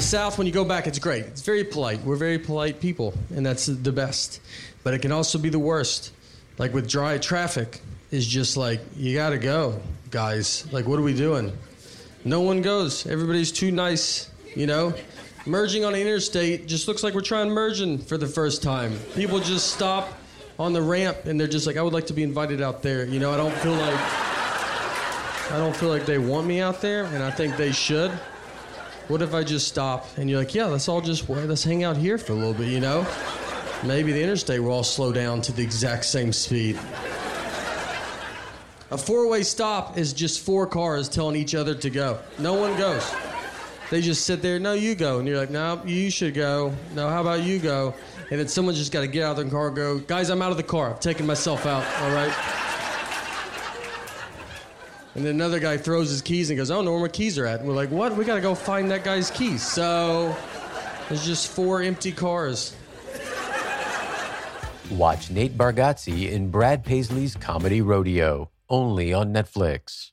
South, when you go back, it's great. It's very polite. We're very polite people, and that's the best. But it can also be the worst. Like with dry traffic, is just like you gotta go, guys. Like, what are we doing? No one goes. Everybody's too nice. You know, merging on the interstate just looks like we're trying merging for the first time. People just stop on the ramp and they're just like, I would like to be invited out there. You know, I don't feel like I don't feel like they want me out there, and I think they should. What if I just stop and you're like, yeah, let's all just let's hang out here for a little bit, you know? Maybe the interstate will all slow down to the exact same speed. A four-way stop is just four cars telling each other to go. No one goes. They just sit there. No, you go, and you're like, no, you should go. No, how about you go? And then someone's just got to get out of the car go, guys, I'm out of the car. I've taken myself out. All right. And then another guy throws his keys and goes, I don't know where my keys are at. And we're like, what? We got to go find that guy's keys. So there's just four empty cars. Watch Nate Bargatze in Brad Paisley's Comedy Rodeo, only on Netflix.